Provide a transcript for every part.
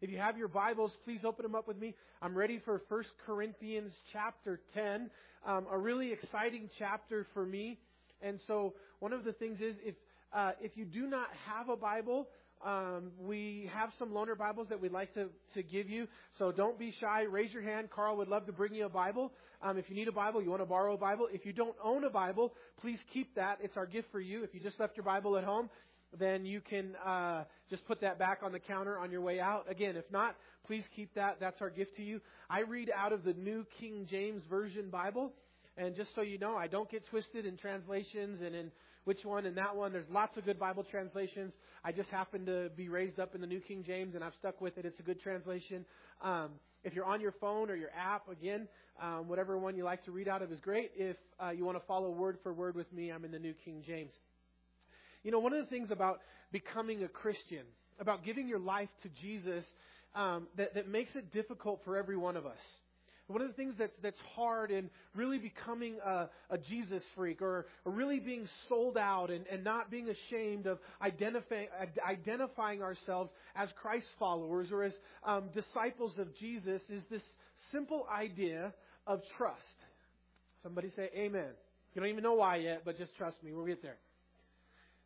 If you have your Bibles, please open them up with me. I'm ready for 1 Corinthians chapter 10, um, a really exciting chapter for me. And so, one of the things is if uh, if you do not have a Bible, um, we have some loaner Bibles that we'd like to, to give you. So don't be shy. Raise your hand. Carl would love to bring you a Bible. Um, if you need a Bible, you want to borrow a Bible. If you don't own a Bible, please keep that. It's our gift for you. If you just left your Bible at home, then you can uh, just put that back on the counter on your way out. Again, if not, please keep that. That's our gift to you. I read out of the New King James Version Bible. And just so you know, I don't get twisted in translations and in which one and that one. There's lots of good Bible translations. I just happen to be raised up in the New King James, and I've stuck with it. It's a good translation. Um, if you're on your phone or your app, again, um, whatever one you like to read out of is great. If uh, you want to follow word for word with me, I'm in the New King James. You know, one of the things about becoming a Christian, about giving your life to Jesus, um, that, that makes it difficult for every one of us one of the things that's, that's hard in really becoming a, a Jesus freak or, or, really being sold out and, and not being ashamed of identifying, identifying ourselves as Christ followers or as um, disciples of Jesus is this simple idea of trust. Somebody say amen. You don't even know why yet, but just trust me. We'll get there.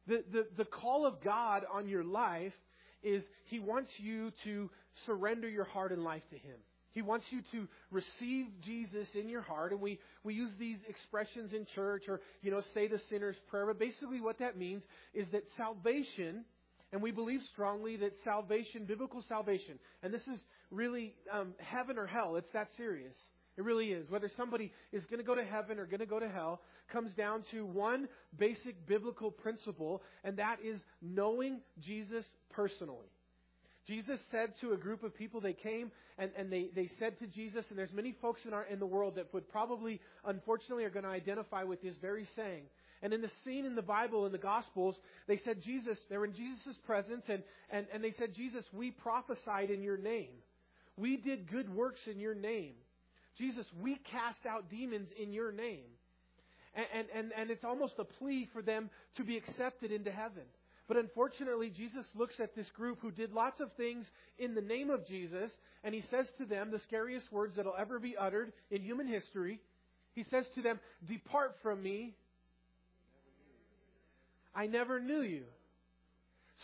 The, the, the call of God on your life is He wants you to surrender your heart and life to Him. He wants you to receive Jesus in your heart, and we, we use these expressions in church or, you know, say the sinner's prayer, but basically what that means is that salvation, and we believe strongly that salvation, biblical salvation, and this is really um, heaven or hell, it's that serious. It really is. Whether somebody is going to go to heaven or going to go to hell comes down to one basic biblical principle, and that is knowing Jesus personally. Jesus said to a group of people, they came and, and they, they said to Jesus, and there's many folks in, our, in the world that would probably, unfortunately, are going to identify with this very saying. And in the scene in the Bible, in the Gospels, they said, Jesus, they were in Jesus' presence, and, and, and they said, Jesus, we prophesied in your name. We did good works in your name. Jesus, we cast out demons in your name. And, and, and, it's almost a plea for them to be accepted into heaven. But unfortunately, Jesus looks at this group who did lots of things in the name of Jesus, and he says to them the scariest words that'll ever be uttered in human history. He says to them, Depart from me. I never knew you.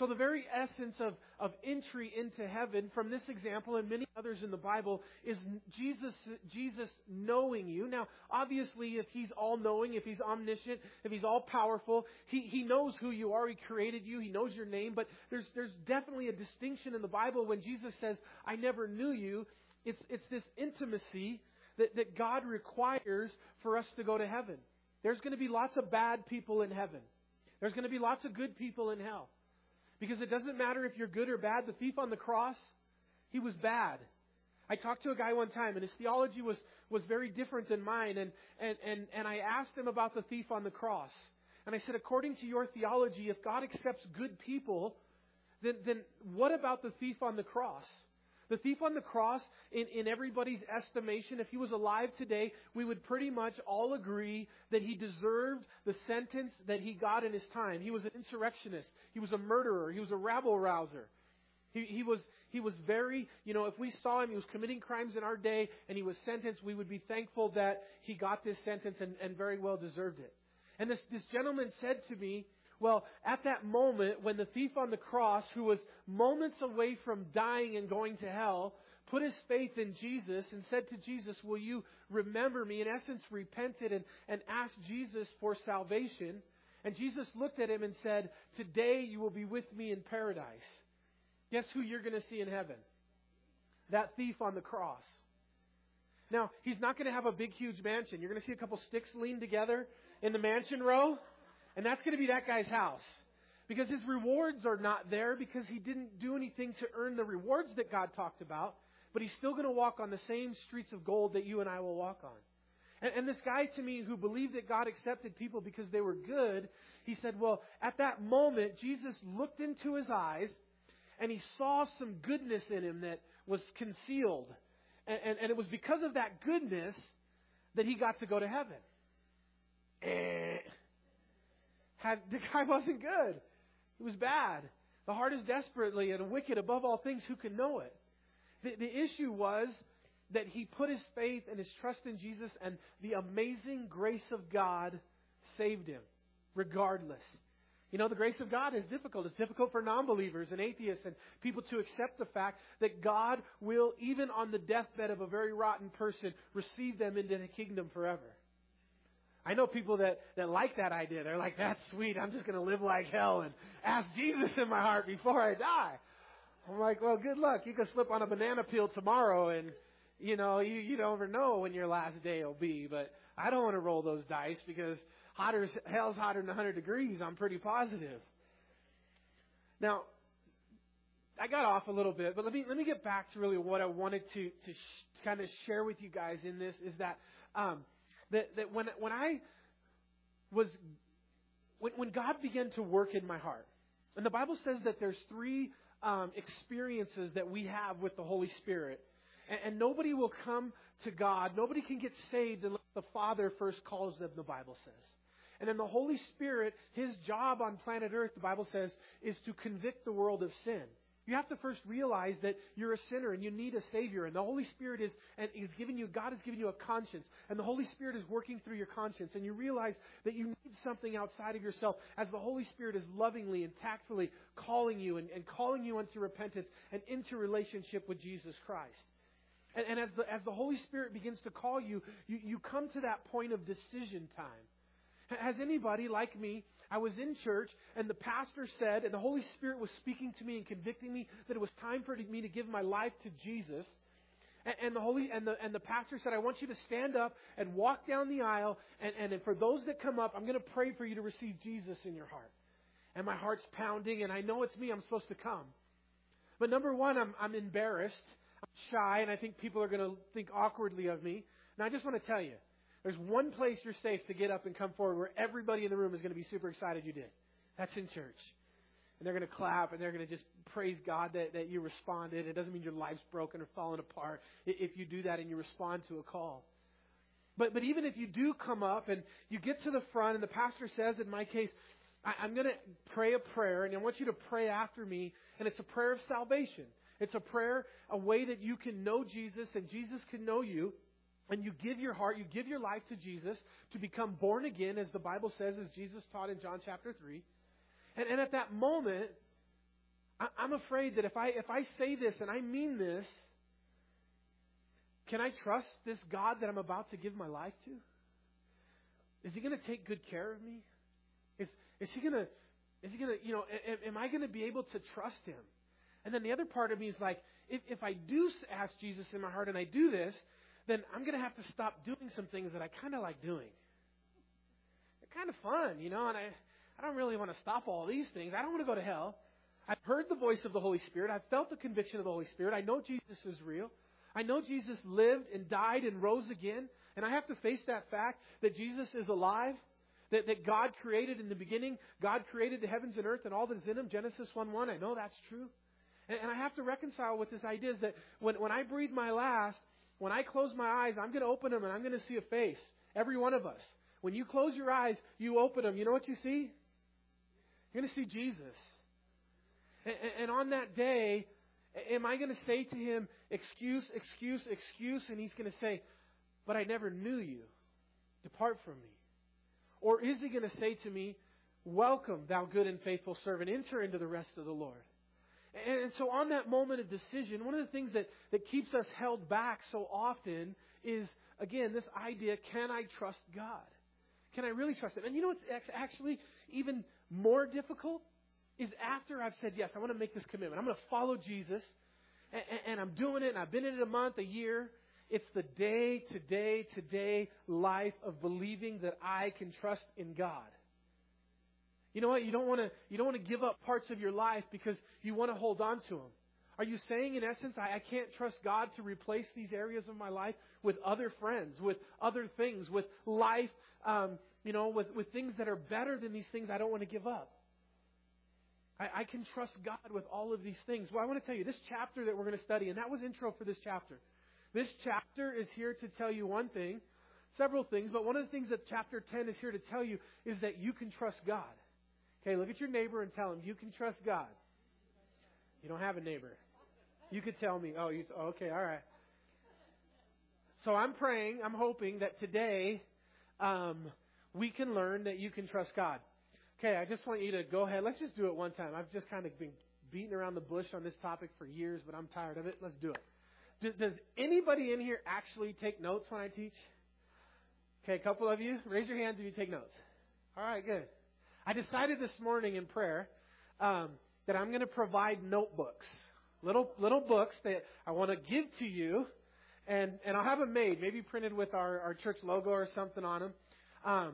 So, the very essence of, of entry into heaven from this example and many others in the Bible is Jesus, Jesus knowing you. Now, obviously, if He's all knowing, if He's omniscient, if He's all powerful, he, he knows who you are. He created you. He knows your name. But there's, there's definitely a distinction in the Bible when Jesus says, I never knew you. It's, it's this intimacy that, that God requires for us to go to heaven. There's going to be lots of bad people in heaven, there's going to be lots of good people in hell. Because it doesn't matter if you're good or bad. The thief on the cross, he was bad. I talked to a guy one time, and his theology was, was very different than mine. And, and, and, and I asked him about the thief on the cross. And I said, according to your theology, if God accepts good people, then, then what about the thief on the cross? The thief on the cross, in, in everybody's estimation, if he was alive today, we would pretty much all agree that he deserved the sentence that he got in his time. He was an insurrectionist. He was a murderer. He was a rabble rouser. He, he was he was very you know if we saw him he was committing crimes in our day and he was sentenced we would be thankful that he got this sentence and, and very well deserved it. And this this gentleman said to me well, at that moment, when the thief on the cross, who was moments away from dying and going to hell, put his faith in Jesus and said to Jesus, Will you remember me? In essence, repented and, and asked Jesus for salvation. And Jesus looked at him and said, Today you will be with me in paradise. Guess who you're going to see in heaven? That thief on the cross. Now, he's not going to have a big, huge mansion. You're going to see a couple sticks leaned together in the mansion row. And that's going to be that guy's house. Because his rewards are not there because he didn't do anything to earn the rewards that God talked about. But he's still going to walk on the same streets of gold that you and I will walk on. And, and this guy to me who believed that God accepted people because they were good, he said, well, at that moment, Jesus looked into his eyes and he saw some goodness in him that was concealed. And, and, and it was because of that goodness that he got to go to heaven. Eh had the guy wasn't good. He was bad. The heart is desperately and wicked above all things. Who can know it? The, the issue was that he put his faith and his trust in Jesus, and the amazing grace of God saved him, regardless. You know, the grace of God is difficult. It's difficult for non believers and atheists and people to accept the fact that God will, even on the deathbed of a very rotten person, receive them into the kingdom forever. I know people that, that like that idea. They're like, that's sweet. I'm just going to live like hell and ask Jesus in my heart before I die. I'm like, well, good luck. You can slip on a banana peel tomorrow and, you know, you, you don't ever know when your last day will be. But I don't want to roll those dice because hotter, hell's hotter than 100 degrees. I'm pretty positive. Now, I got off a little bit, but let me let me get back to really what I wanted to to sh- kind of share with you guys in this is that um, that that when when I was when when God began to work in my heart, and the Bible says that there's three um, experiences that we have with the Holy Spirit, and, and nobody will come to God, nobody can get saved unless the Father first calls them. The Bible says. And then the Holy Spirit, His job on planet Earth, the Bible says, is to convict the world of sin. You have to first realize that you're a sinner and you need a Savior. And the Holy Spirit is, and is giving you, God has given you a conscience. And the Holy Spirit is working through your conscience. And you realize that you need something outside of yourself as the Holy Spirit is lovingly and tactfully calling you and, and calling you into repentance and into relationship with Jesus Christ. And, and as, the, as the Holy Spirit begins to call you, you, you come to that point of decision time. Has anybody like me? I was in church and the pastor said, and the Holy Spirit was speaking to me and convicting me that it was time for me to give my life to Jesus. And, and the Holy and the and the pastor said, I want you to stand up and walk down the aisle, and, and for those that come up, I'm going to pray for you to receive Jesus in your heart. And my heart's pounding, and I know it's me. I'm supposed to come. But number one, I'm I'm embarrassed, I'm shy, and I think people are going to think awkwardly of me. And I just want to tell you, there's one place you're safe to get up and come forward where everybody in the room is going to be super excited you did. That's in church. And they're going to clap and they're going to just praise God that, that you responded. It doesn't mean your life's broken or falling apart if you do that and you respond to a call. But, but even if you do come up and you get to the front and the pastor says, in my case, I, I'm going to pray a prayer and I want you to pray after me and it's a prayer of salvation. It's a prayer, a way that you can know Jesus and Jesus can know you and you give your heart, you give your life to Jesus to become born again, as the Bible says, as Jesus taught in John chapter 3. And, and at that moment, I, I'm afraid that if I, if I say this and I mean this, can I trust this God that I'm about to give my life to? Is he going to take good care of me? Is, is he going to, is he going to, you know, am, am I going to be able to trust him? And then the other part of me is like, if, if I do ask Jesus in my heart and I do this, then I'm going to have to stop doing some things that I kind of like doing. They're kind of fun, you know, and I, I don't really want to stop all these things. I don't want to go to hell. I've heard the voice of the Holy Spirit. I've felt the conviction of the Holy Spirit. I know Jesus is real. I know Jesus lived and died and rose again. And I have to face that fact that Jesus is alive, that, that God created in the beginning, God created the heavens and earth and all that is in them, Genesis 1 1. I know that's true. And, and I have to reconcile with this idea is that when, when I breathe my last, when I close my eyes, I'm going to open them and I'm going to see a face. Every one of us. When you close your eyes, you open them. You know what you see? You're going to see Jesus. And, on that day, am I going to say to him, excuse, excuse, excuse? And he's going to say, but I never knew you. Depart from me. Or is he going to say to me, welcome, thou good and faithful servant, enter into the rest of the Lord? And so, on that moment of decision, one of the things that, that keeps us held back so often is, again, this idea can I trust God? Can I really trust Him? And you know what's actually even more difficult? Is after I've said, yes, I want to make this commitment. I'm going to follow Jesus, and, and I'm doing it, and I've been in it a month, a year. It's the day to day to day life of believing that I can trust in God. You know what? You don't want to you don't want to give up parts of your life because you want to hold on to them. Are you saying in essence I, I can't trust God to replace these areas of my life with other friends, with other things, with life, um, you know, with, with things that are better than these things I don't want to give up? I, I can trust God with all of these things. Well, I want to tell you this chapter that we're going to study, and that was intro for this chapter. This chapter is here to tell you one thing, several things, but one of the things that chapter 10 is here to tell you is that you can trust God. Okay, look at your neighbor and tell him, you can trust God. You don't have a neighbor. You could tell me. Oh, you, okay, all right. So I'm praying, I'm hoping that today um, we can learn that you can trust God. Okay, I just want you to go ahead. Let's just do it one time. I've just kind of been beating around the bush on this topic for years, but I'm tired of it. Let's do it. Does anybody in here actually take notes when I teach? Okay, a couple of you. Raise your hands if you take notes. All right, good. I decided this morning in prayer um, that I'm going to provide notebooks, little little books that I want to give to you, and and I'll have them made, maybe printed with our our church logo or something on them. Um,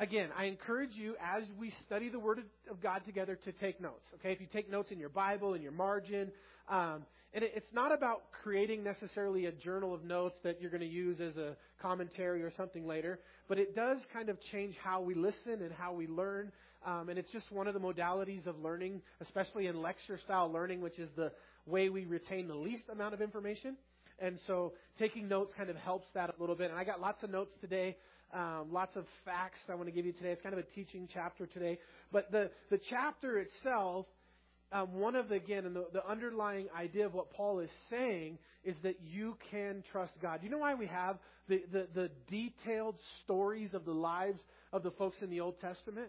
again, I encourage you as we study the Word of God together to take notes. Okay, if you take notes in your Bible, in your margin, um, and it, it's not about creating necessarily a journal of notes that you're going to use as a commentary or something later, but it does kind of change how we listen and how we learn. Um, and it's just one of the modalities of learning, especially in lecture style learning, which is the way we retain the least amount of information. And so taking notes kind of helps that a little bit. And I got lots of notes today um, lots of facts I want to give you today. It's kind of a teaching chapter today. But the, the chapter itself, um, one of the, again, and the, the underlying idea of what Paul is saying is that you can trust God. You know why we have the, the, the detailed stories of the lives of the folks in the Old Testament?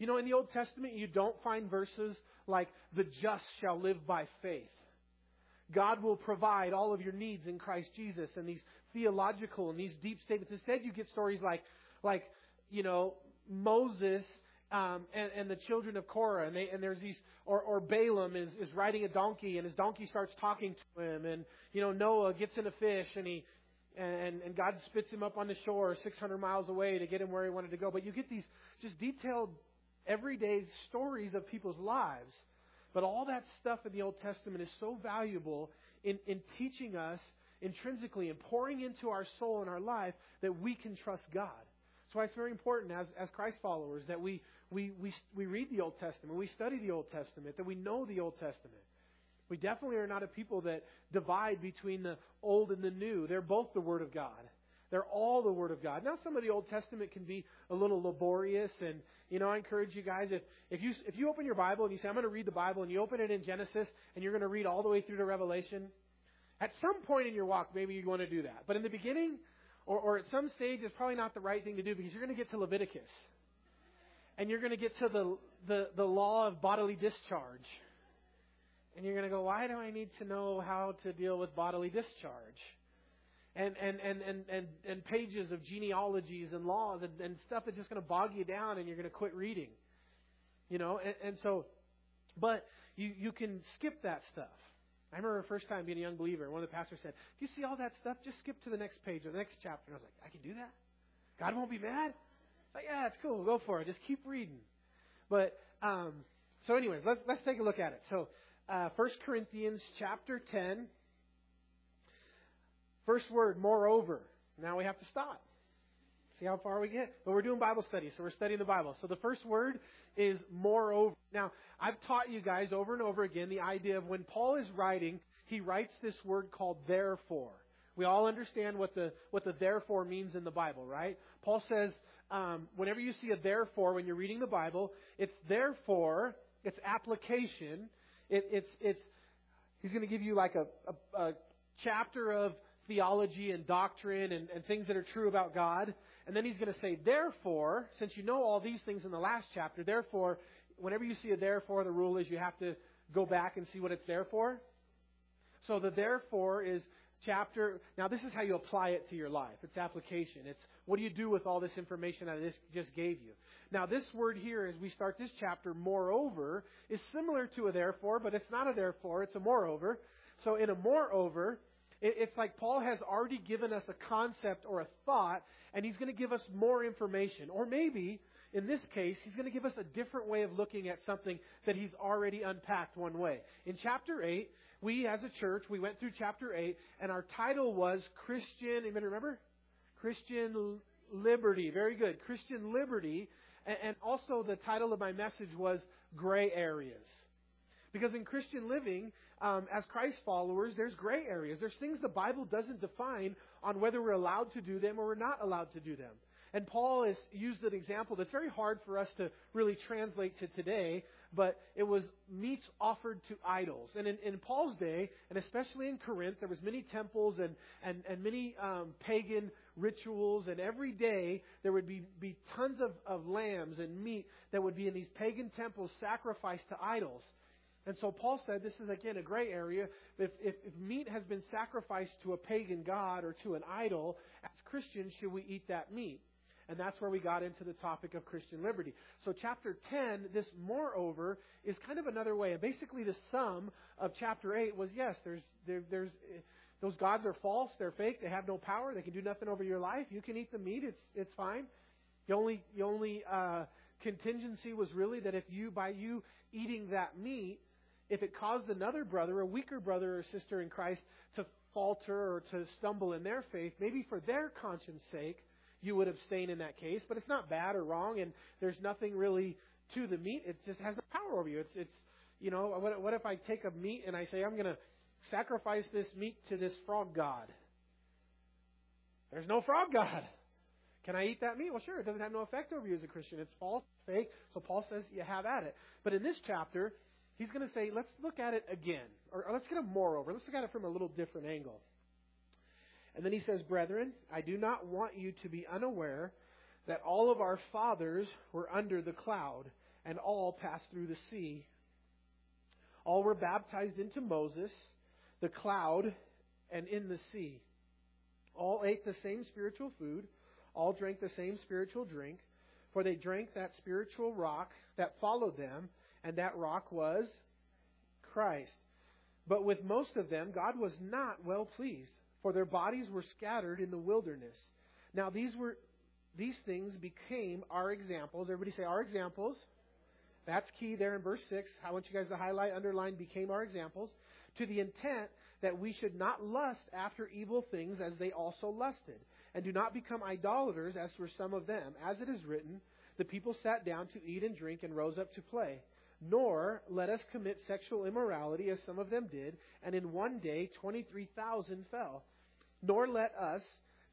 You know, in the Old Testament, you don't find verses like, the just shall live by faith. God will provide all of your needs in Christ Jesus and these theological and these deep statements. Instead, you get stories like, like, you know, Moses um, and, and the children of Korah, and, they, and there's these, or, or Balaam is, is riding a donkey, and his donkey starts talking to him, and you know Noah gets in a fish, and he, and and God spits him up on the shore 600 miles away to get him where he wanted to go. But you get these just detailed, everyday stories of people's lives. But all that stuff in the Old Testament is so valuable in, in teaching us intrinsically and pouring into our soul and our life that we can trust God. That's why it's very important as, as Christ followers that we, we, we, we read the Old Testament, we study the Old Testament, that we know the Old Testament. We definitely are not a people that divide between the old and the new. They're both the Word of God. They're all the Word of God. Now, some of the Old Testament can be a little laborious, and you know, I encourage you guys if if you if you open your Bible and you say I'm going to read the Bible, and you open it in Genesis, and you're going to read all the way through to Revelation, at some point in your walk, maybe you want to do that. But in the beginning, or, or at some stage, it's probably not the right thing to do because you're going to get to Leviticus. And you're going to get to the, the, the law of bodily discharge. And you're going to go, why do I need to know how to deal with bodily discharge? And, and, and, and, and, and pages of genealogies and laws and, and stuff that's just going to bog you down and you're going to quit reading. You know, and, and so, but you, you can skip that stuff. I remember the first time being a young believer, one of the pastors said, Do you see all that stuff? Just skip to the next page or the next chapter. And I was like, I can do that? God won't be mad? Like, yeah, it's cool. Go for it. Just keep reading. But um, so, anyways, let's let's take a look at it. So, uh, 1 Corinthians chapter 10, first word, moreover. Now we have to stop. See how far we get. But we're doing Bible study, so we're studying the Bible. So the first word is moreover. Now, I've taught you guys over and over again the idea of when Paul is writing, he writes this word called therefore. We all understand what the what the therefore means in the Bible, right? Paul says, um, whenever you see a therefore when you're reading the Bible, it's therefore, it's application. It, it's it's he's going to give you like a, a, a chapter of theology and doctrine and, and things that are true about God. And then he's going to say, therefore, since you know all these things in the last chapter, therefore, whenever you see a therefore, the rule is you have to go back and see what it's there for. So the therefore is chapter. Now, this is how you apply it to your life. It's application. It's what do you do with all this information that I just gave you. Now, this word here, as we start this chapter, moreover, is similar to a therefore, but it's not a therefore, it's a moreover. So, in a moreover, it's like Paul has already given us a concept or a thought, and he's going to give us more information. Or maybe, in this case, he's going to give us a different way of looking at something that he's already unpacked one way. In chapter 8, we as a church, we went through chapter 8, and our title was Christian, anybody remember? Christian liberty. Very good. Christian liberty. And also the title of my message was Gray Areas. Because in Christian living, um, as Christ followers, there's gray areas. There's things the Bible doesn't define on whether we're allowed to do them or we're not allowed to do them. And Paul has used an example that's very hard for us to really translate to today, but it was meats offered to idols. And in, in Paul's day, and especially in Corinth, there was many temples and, and, and many um, pagan rituals, and every day there would be, be tons of, of lambs and meat that would be in these pagan temples sacrificed to idols. And so Paul said this is again a gray area. If, if, if meat has been sacrificed to a pagan god or to an idol, as Christians, should we eat that meat? And that's where we got into the topic of Christian liberty. So chapter 10, this moreover, is kind of another way. And basically the sum of chapter 8 was yes, there's, there, there's, those gods are false, they're fake, they have no power, they can do nothing over your life. You can eat the meat, it's, it's fine. The only, the only uh, contingency was really that if you, by you eating that meat, if it caused another brother, a weaker brother or sister in Christ, to falter or to stumble in their faith, maybe for their conscience sake, you would abstain in that case. But it's not bad or wrong, and there's nothing really to the meat. It just has no power over you. It's, it's you know, what, what if I take a meat and I say, I'm going to sacrifice this meat to this frog god? There's no frog god. Can I eat that meat? Well, sure. It doesn't have no effect over you as a Christian. It's false, it's fake. So Paul says you have at it. But in this chapter, he's going to say, let's look at it again. Or, or let's get a moreover. Let's look at it from a little different angle. And then he says, Brethren, I do not want you to be unaware that all of our fathers were under the cloud, and all passed through the sea. All were baptized into Moses, the cloud, and in the sea. All ate the same spiritual food, all drank the same spiritual drink, for they drank that spiritual rock that followed them, and that rock was Christ. But with most of them, God was not well pleased for their bodies were scattered in the wilderness. Now these were these things became our examples. Everybody say our examples. That's key there in verse 6. I want you guys to highlight, underline, became our examples, to the intent that we should not lust after evil things as they also lusted, and do not become idolaters as were some of them. As it is written, the people sat down to eat and drink and rose up to play. Nor let us commit sexual immorality as some of them did, and in one day 23,000 fell. Nor let us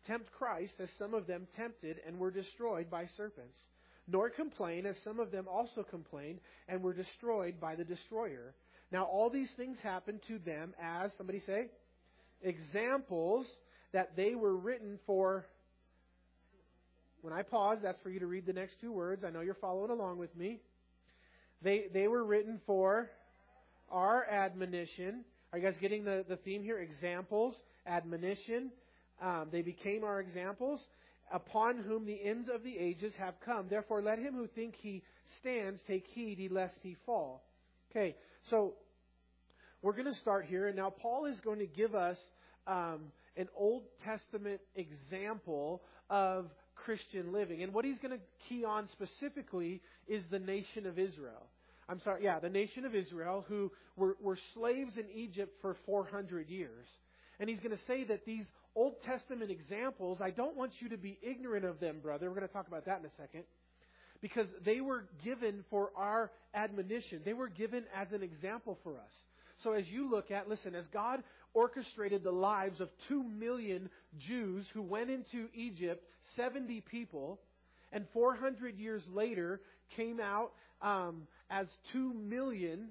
tempt Christ as some of them tempted and were destroyed by serpents. Nor complain as some of them also complained and were destroyed by the destroyer. Now all these things happened to them as, somebody say, examples that they were written for. When I pause, that's for you to read the next two words. I know you're following along with me. They, they were written for our admonition. Are you guys getting the, the theme here? Examples, admonition. Um, they became our examples, upon whom the ends of the ages have come. Therefore, let him who think he stands take heed lest he fall. Okay, so we're going to start here, and now Paul is going to give us um, an Old Testament example of Christian living. And what he's going to key on specifically is the nation of Israel. I'm sorry, yeah, the nation of Israel who were, were slaves in Egypt for 400 years. And he's going to say that these Old Testament examples, I don't want you to be ignorant of them, brother. We're going to talk about that in a second. Because they were given for our admonition. They were given as an example for us. So as you look at, listen, as God orchestrated the lives of two million Jews who went into Egypt 70 people, and 400 years later came out um, as 2 million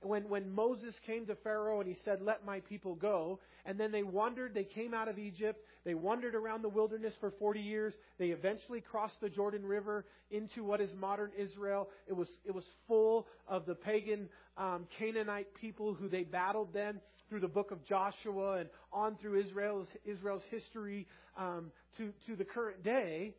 when, when Moses came to Pharaoh and he said, Let my people go. And then they wandered, they came out of Egypt, they wandered around the wilderness for 40 years. They eventually crossed the Jordan River into what is modern Israel. It was, it was full of the pagan um, Canaanite people who they battled then through the book of Joshua and on through Israel's, Israel's history um, to, to the current day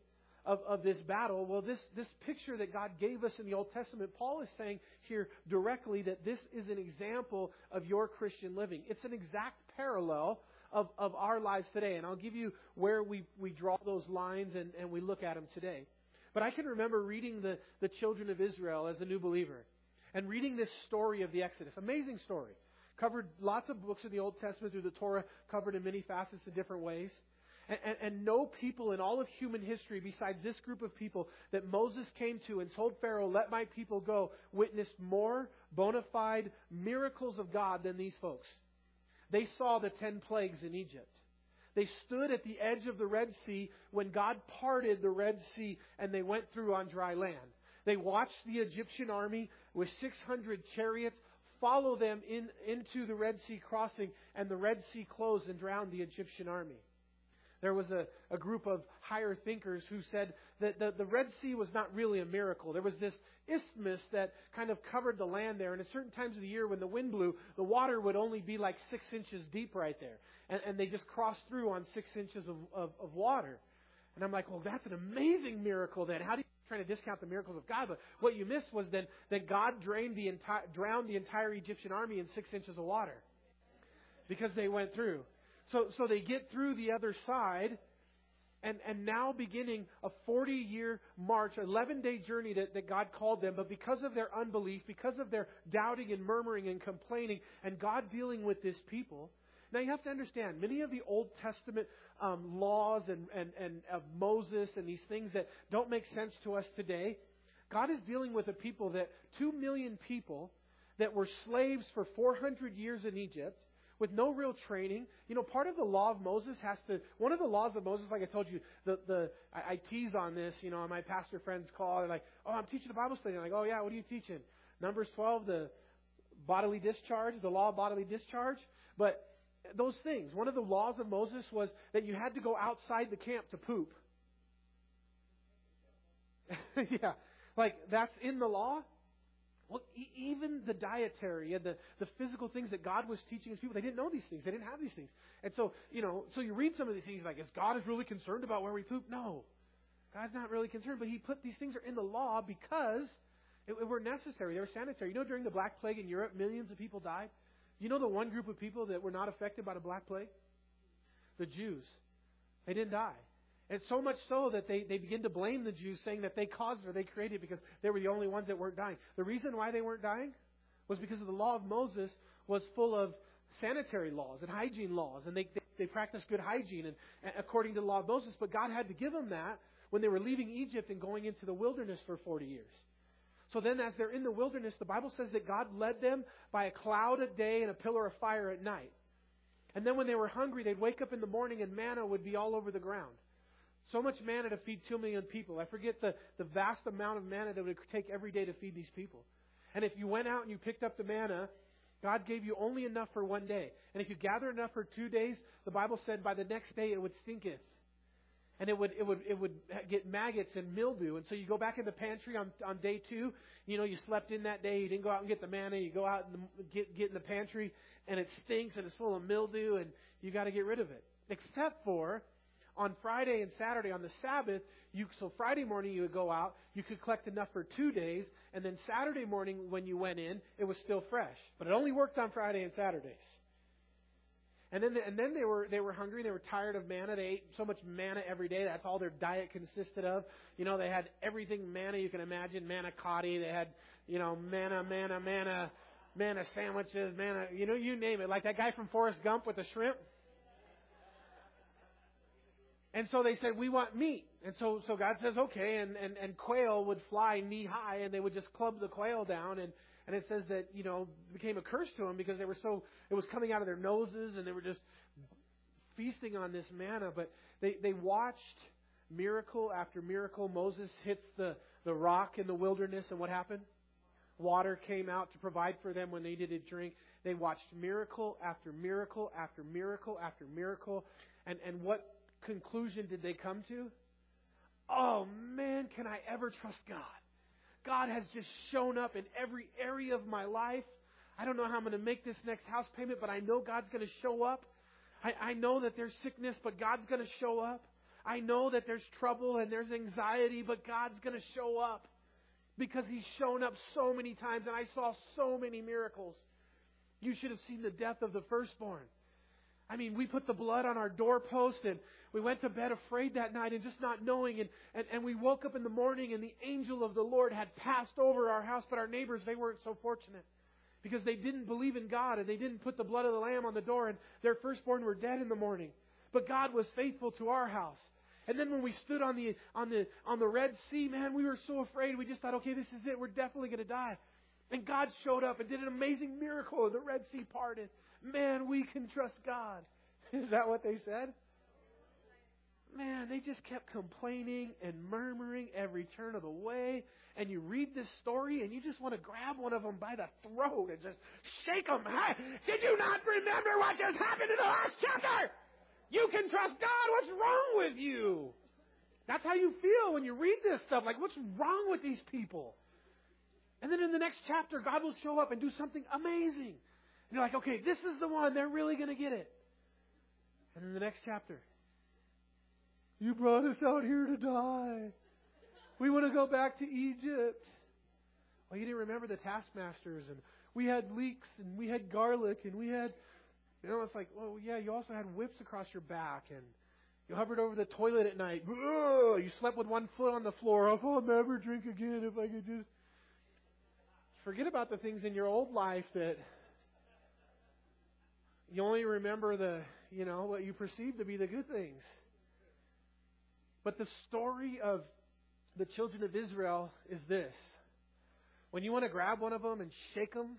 of, of this battle. Well, this, this picture that God gave us in the Old Testament, Paul is saying here directly that this is an example of your Christian living. It's an exact parallel of, of our lives today. And I'll give you where we, we draw those lines and, and we look at them today. But I can remember reading the, the children of Israel as a new believer and reading this story of the Exodus. Amazing story. Covered lots of books in the Old Testament through the Torah, covered in many facets in different ways. And, and, and, no people in all of human history, besides this group of people that Moses came to and told Pharaoh, let my people go, witnessed more bona fide miracles of God than these folks. They saw the ten plagues in Egypt. They stood at the edge of the Red Sea when God parted the Red Sea and they went through on dry land. They watched the Egyptian army with 600 chariots follow them in, into the Red Sea crossing, and the Red Sea closed and drowned the Egyptian army. There was a, a group of higher thinkers who said that the, the Red Sea was not really a miracle. There was this isthmus that kind of covered the land there, and at certain times of the year when the wind blew, the water would only be like six inches deep right there. And, and they just crossed through on six inches of, of, of water. And I'm like, well, that's an amazing miracle then. How do you trying to discount the miracles of God, but what you missed was then that God drained the entire, drowned the entire Egyptian army in six inches of water because they went through. So, so they get through the other side, and, and now beginning a 40 year march, 11 day journey that, that God called them, but because of their unbelief, because of their doubting and murmuring and complaining, and God dealing with this people. Now you have to understand, many of the Old Testament um, laws and, and, and of Moses and these things that don't make sense to us today, God is dealing with a people that, two million people, that were slaves for 400 years in Egypt, with no real training. You know, part of the law of Moses has to, one of the laws of Moses, like I told you, the, the, I, I tease on this, you know, on my pastor friends call, they're like, oh, I'm teaching a Bible study. I'm like, oh yeah, what are you teaching? Numbers 12, the bodily discharge, the law of bodily discharge. But those things, one of the laws of Moses was that you had to go outside the camp to poop. yeah. Like, that's in the law. Well, e- even the dietary and the, the physical things that God was teaching his people, they didn't know these things. They didn't have these things. And so, you know, so you read some of these things like, is God is really concerned about where we poop? No. God's not really concerned, but he put these things are in the law because it, it were necessary. They were sanitary. You know, during the Black Plague in Europe, millions of people died. You know the one group of people that were not affected by the Black Plague? The Jews. They didn't die. And so much so that they, they begin to blame the Jews, saying that they caused it or they created it because they were the only ones that weren't dying. The reason why they weren't dying was because of the law of Moses was full of sanitary laws and hygiene laws, and they, they, they practiced good hygiene and, and according to the law of Moses. But God had to give them that when they were leaving Egypt and going into the wilderness for 40 years. So then, as they're in the wilderness, the Bible says that God led them by a cloud at day and a pillar of fire at night. And then, when they were hungry, they'd wake up in the morning and manna would be all over the ground. So much manna to feed two million people. I forget the, the vast amount of manna that it would take every day to feed these people. And if you went out and you picked up the manna, God gave you only enough for one day. And if you gather enough for two days, the Bible said by the next day it would stinketh. And it would, it would, it would get maggots and mildew. And so you go back in the pantry on, on day two. You know, you slept in that day. You didn't go out and get the manna. You go out and get, get in the pantry and it stinks and it's full of mildew and you got to get rid of it. Except for on Friday and Saturday on the Sabbath, you so Friday morning you would go out, you could collect enough for two days, and then Saturday morning when you went in, it was still fresh. But it only worked on Friday and Saturdays. And then, and then they were they were hungry. They were tired of manna. They ate so much manna every day. That's all their diet consisted of. You know, they had everything manna you can imagine. Manicotti. They had, you know, manna, manna, manna, manna sandwiches, manna. You know, you name it. Like that guy from Forrest Gump with the shrimp. And so they said, we want meat. And so, so God says, okay. And, and, and quail would fly knee high and they would just club the quail down. And, and it says that, you know, became a curse to them because they were so, it was coming out of their noses and they were just feasting on this manna. But they, they watched miracle after miracle. Moses hits the, the rock in the wilderness and what happened? Water came out to provide for them when they needed drink. They watched miracle after miracle after miracle after miracle. And, and what conclusion did they come to? Oh man, can I ever trust God? God has just shown up in every area of my life. I don't know how I'm going to make this next house payment, but I know God's going to show up. I, I know that there's sickness, but God's going to show up. I know that there's trouble and there's anxiety, but God's going to show up because He's shown up so many times, and I saw so many miracles. You should have seen the death of the firstborn. I mean, we put the blood on our doorpost and we went to bed afraid that night and just not knowing. And, and, and we woke up in the morning and the angel of the Lord had passed over our house, but our neighbors, they weren't so fortunate because they didn't believe in God and they didn't put the blood of the Lamb on the door and their firstborn were dead in the morning. But God was faithful to our house. And then when we stood on the, on the, on the Red Sea, man, we were so afraid. We just thought, okay, this is it. We're definitely going to die. And God showed up and did an amazing miracle and the Red Sea parted. Man, we can trust God. Is that what they said? man, they just kept complaining and murmuring every turn of the way. And you read this story and you just want to grab one of them by the throat and just shake them. Hey, did you not remember what just happened in the last chapter? You can trust God. What's wrong with you? That's how you feel when you read this stuff. Like, what's wrong with these people? And then in the next chapter, God will show up and do something amazing. You're like, okay, this is the one. They're really going to get it. And in the next chapter, you brought us out here to die. We want to go back to Egypt. Well, you didn't remember the taskmasters, and we had leeks, and we had garlic, and we had, you know, it's like, well, yeah, you also had whips across your back, and you hovered over the toilet at night. Ugh, you slept with one foot on the floor. Oh, I'll never drink again if I could just. Forget about the things in your old life that you only remember the, you know, what you perceive to be the good things. But the story of the children of Israel is this. When you want to grab one of them and shake them,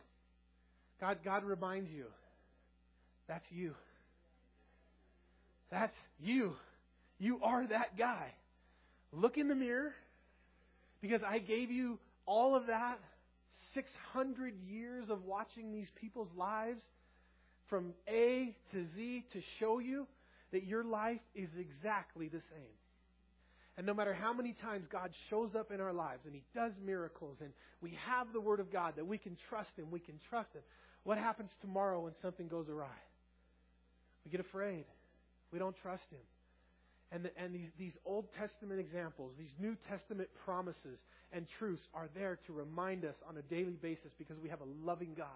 God, God reminds you, that's you. That's you. You are that guy. Look in the mirror because I gave you all of that 600 years of watching these people's lives from A to Z to show you that your life is exactly the same. And no matter how many times God shows up in our lives and He does miracles and we have the Word of God that we can trust Him, we can trust Him, what happens tomorrow when something goes awry? We get afraid. We don't trust Him. And, the, and these, these Old Testament examples, these New Testament promises and truths are there to remind us on a daily basis because we have a loving God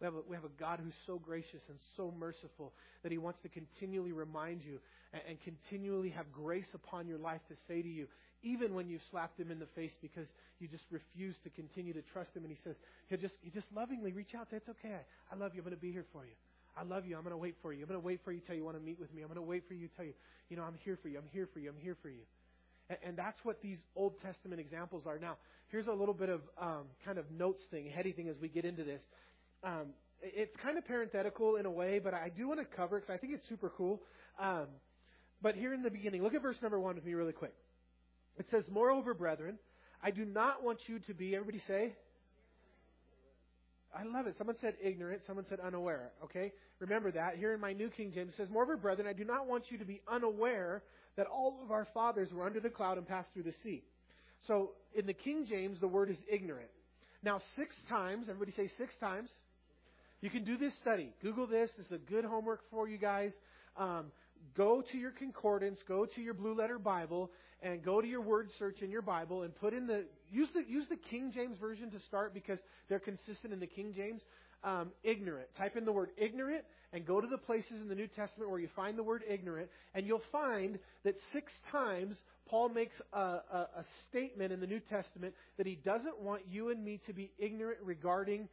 we have, a, we have a God who's so gracious and so merciful that He wants to continually remind you and, and continually have grace upon your life to say to you, even when you've slapped Him in the face because you just refuse to continue to trust Him. And He says, He'll just, He just lovingly reach out, say, It's okay. I, I love you. I'm going to be here for you. I love you. I'm going to wait for you. I'm going to wait for you till you want to meet with me. I'm going to wait for you tell you, you know, I'm here for you. I'm here for you. I'm here for you. And, and that's what these Old Testament examples are. Now, here's a little bit of um, kind of notes thing, heady thing as we get into this um, it's kind of parenthetical in a way, but I do want to cover it because I think it's super cool. Um, but here in the beginning, look at verse number one with me really quick. It says, Moreover, brethren, I do not want you to be, everybody say, I love it. Someone said ignorant, someone said unaware. Okay? Remember that. Here in my New King James, it says, Moreover, brethren, I do not want you to be unaware that all of our fathers were under the cloud and passed through the sea. So in the King James, the word is ignorant. Now, six times, everybody say six times. You can do this study. Google this. This is a good homework for you guys. Um, go to your concordance, go to your blue letter Bible, and go to your word search in your Bible and put in the use the use the King James version to start because they're consistent in the King James. Um, ignorant. Type in the word ignorant and go to the places in the New Testament where you find the word ignorant, and you'll find that six times Paul makes a, a, a statement in the New Testament that he doesn't want you and me to be ignorant regarding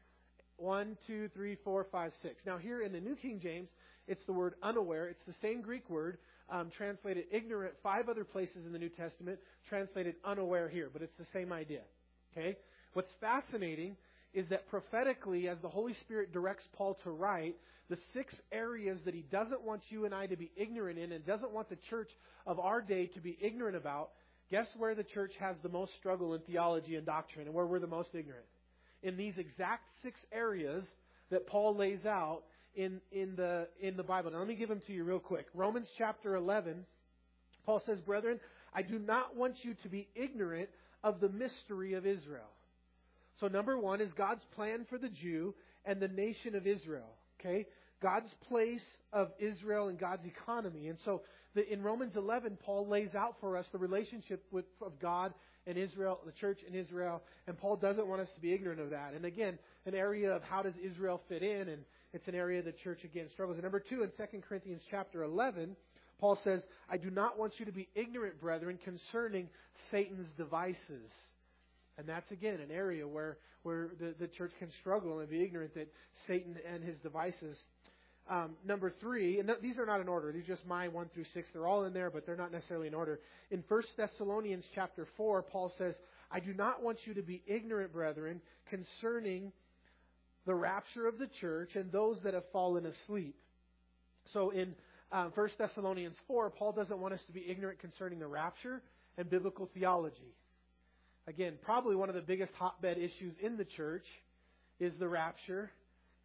one, two, three, four, five, six. Now, here in the New King James, it's the word unaware. It's the same Greek word, um, translated ignorant five other places in the New Testament, translated unaware here, but it's the same idea. Okay? What's fascinating is that prophetically, as the Holy Spirit directs Paul to write, the six areas that he doesn't want you and I to be ignorant in and doesn't want the church of our day to be ignorant about, guess where the church has the most struggle in theology and doctrine and where we're the most ignorant? In these exact six areas that Paul lays out in, in, the, in the Bible. Now, let me give them to you real quick. Romans chapter 11, Paul says, Brethren, I do not want you to be ignorant of the mystery of Israel. So, number one is God's plan for the Jew and the nation of Israel. Okay? God's place of Israel and God's economy. And so, the, in Romans 11, Paul lays out for us the relationship with, of God in Israel, the church in Israel, and Paul doesn't want us to be ignorant of that. And again, an area of how does Israel fit in, and it's an area the church again struggles. And number two, in 2 Corinthians chapter 11, Paul says, I do not want you to be ignorant, brethren, concerning Satan's devices. And that's again an area where, where the, the church can struggle and be ignorant that Satan and his devices um, number three, and th- these are not in order. These are just my one through six. They're all in there, but they're not necessarily in order. In 1 Thessalonians chapter 4, Paul says, I do not want you to be ignorant, brethren, concerning the rapture of the church and those that have fallen asleep. So in um, 1 Thessalonians 4, Paul doesn't want us to be ignorant concerning the rapture and biblical theology. Again, probably one of the biggest hotbed issues in the church is the rapture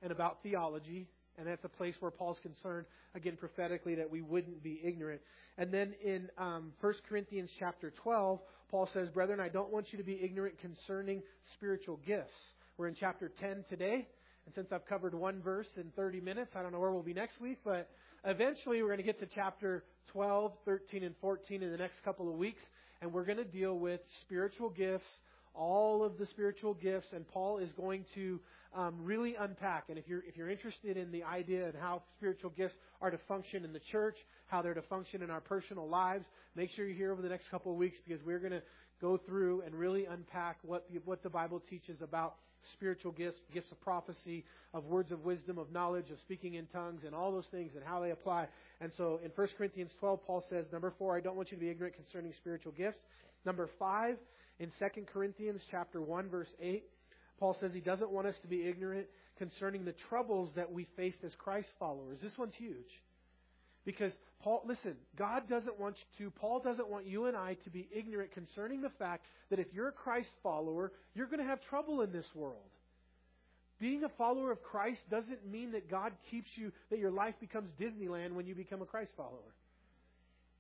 and about theology. And that's a place where Paul's concerned, again, prophetically, that we wouldn't be ignorant. And then in um, 1 Corinthians chapter 12, Paul says, Brethren, I don't want you to be ignorant concerning spiritual gifts. We're in chapter 10 today. And since I've covered one verse in 30 minutes, I don't know where we'll be next week, but eventually we're going to get to chapter 12, 13, and 14 in the next couple of weeks. And we're going to deal with spiritual gifts, all of the spiritual gifts. And Paul is going to um, really unpack. And if you're if you're interested in the idea and how spiritual gifts are to function in the church, how they're to function in our personal lives, make sure you're here over the next couple of weeks because we're going to go through and really unpack what the what the Bible teaches about spiritual gifts, gifts of prophecy, of words of wisdom, of knowledge, of speaking in tongues, and all those things and how they apply. And so in 1 Corinthians 12, Paul says, number four, I don't want you to be ignorant concerning spiritual gifts. Number five, in 2 Corinthians chapter 1, verse 8, Paul says he doesn't want us to be ignorant concerning the troubles that we faced as Christ followers. This one's huge. Because Paul, listen, God doesn't want you to, Paul doesn't want you and I to be ignorant concerning the fact that if you're a Christ follower, you're going to have trouble in this world. Being a follower of Christ doesn't mean that God keeps you, that your life becomes Disneyland when you become a Christ follower.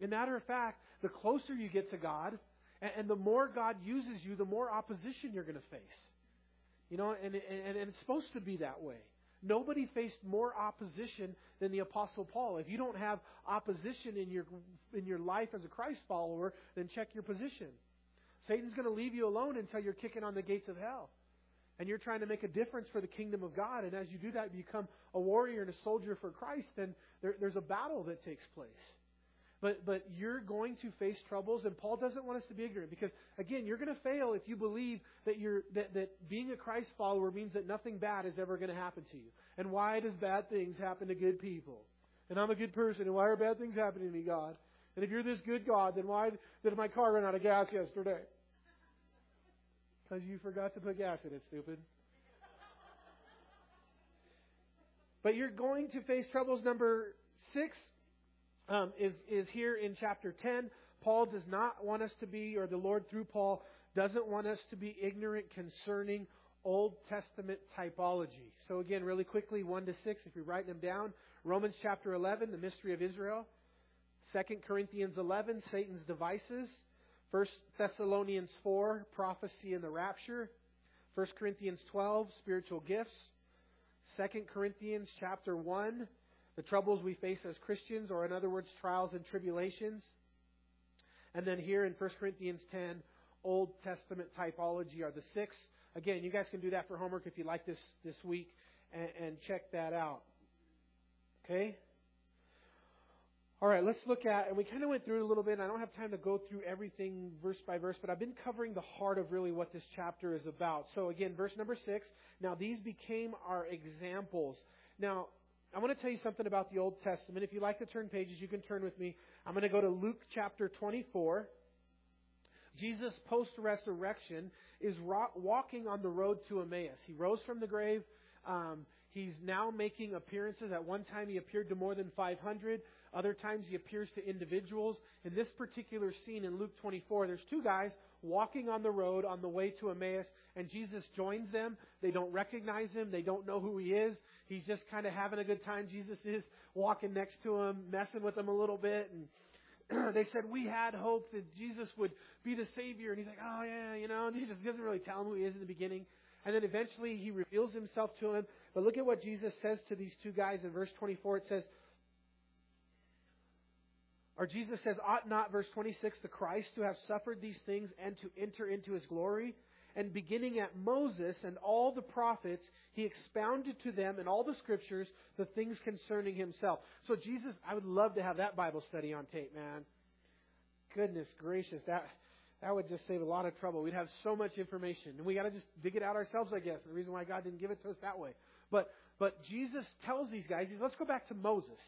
In matter of fact, the closer you get to God, and, and the more God uses you, the more opposition you're going to face. You know, and, and, and it's supposed to be that way. Nobody faced more opposition than the Apostle Paul. If you don't have opposition in your in your life as a Christ follower, then check your position. Satan's going to leave you alone until you're kicking on the gates of hell. And you're trying to make a difference for the kingdom of God. And as you do that, you become a warrior and a soldier for Christ, then there, there's a battle that takes place. But, but you're going to face troubles, and Paul doesn't want us to be ignorant because, again, you're going to fail if you believe that, you're, that, that being a Christ follower means that nothing bad is ever going to happen to you. And why does bad things happen to good people? And I'm a good person, and why are bad things happening to me, God? And if you're this good God, then why did my car run out of gas yesterday? Because you forgot to put gas in it, stupid. But you're going to face troubles. Number six um, is, is here in chapter 10. Paul does not want us to be, or the Lord through Paul doesn't want us to be ignorant concerning Old Testament typology. So again, really quickly, 1 to 6, if you're writing them down. Romans chapter 11, the mystery of Israel. 2 Corinthians 11, Satan's devices. 1 Thessalonians 4, prophecy and the rapture. 1 Corinthians 12, spiritual gifts. 2 Corinthians chapter 1, the troubles we face as Christians, or in other words, trials and tribulations. And then here in 1 Corinthians 10, Old Testament typology are the six. Again, you guys can do that for homework if you like this this week and, and check that out. Okay? All right, let's look at, and we kind of went through it a little bit. I don't have time to go through everything verse by verse, but I've been covering the heart of really what this chapter is about. So again, verse number six. Now these became our examples. Now, I want to tell you something about the Old Testament. If you like to turn pages, you can turn with me. I'm going to go to Luke chapter 24. Jesus, post resurrection, is walking on the road to Emmaus. He rose from the grave. Um, he's now making appearances. At one time, he appeared to more than 500. Other times, he appears to individuals. In this particular scene in Luke 24, there's two guys walking on the road on the way to Emmaus, and Jesus joins them. They don't recognize him. They don't know who he is. He's just kind of having a good time. Jesus is walking next to him, messing with him a little bit, and they said, We had hope that Jesus would be the Savior. And he's like, Oh, yeah, you know, Jesus doesn't really tell him who he is in the beginning. And then eventually he reveals himself to him. But look at what Jesus says to these two guys in verse 24. It says, or Jesus says, Ought not, verse 26, the Christ to have suffered these things and to enter into his glory? And beginning at Moses and all the prophets, he expounded to them in all the scriptures the things concerning himself. So Jesus, I would love to have that Bible study on tape, man. Goodness gracious, that that would just save a lot of trouble. We'd have so much information, and we got to just dig it out ourselves, I guess. And The reason why God didn't give it to us that way. But but Jesus tells these guys, let's go back to Moses.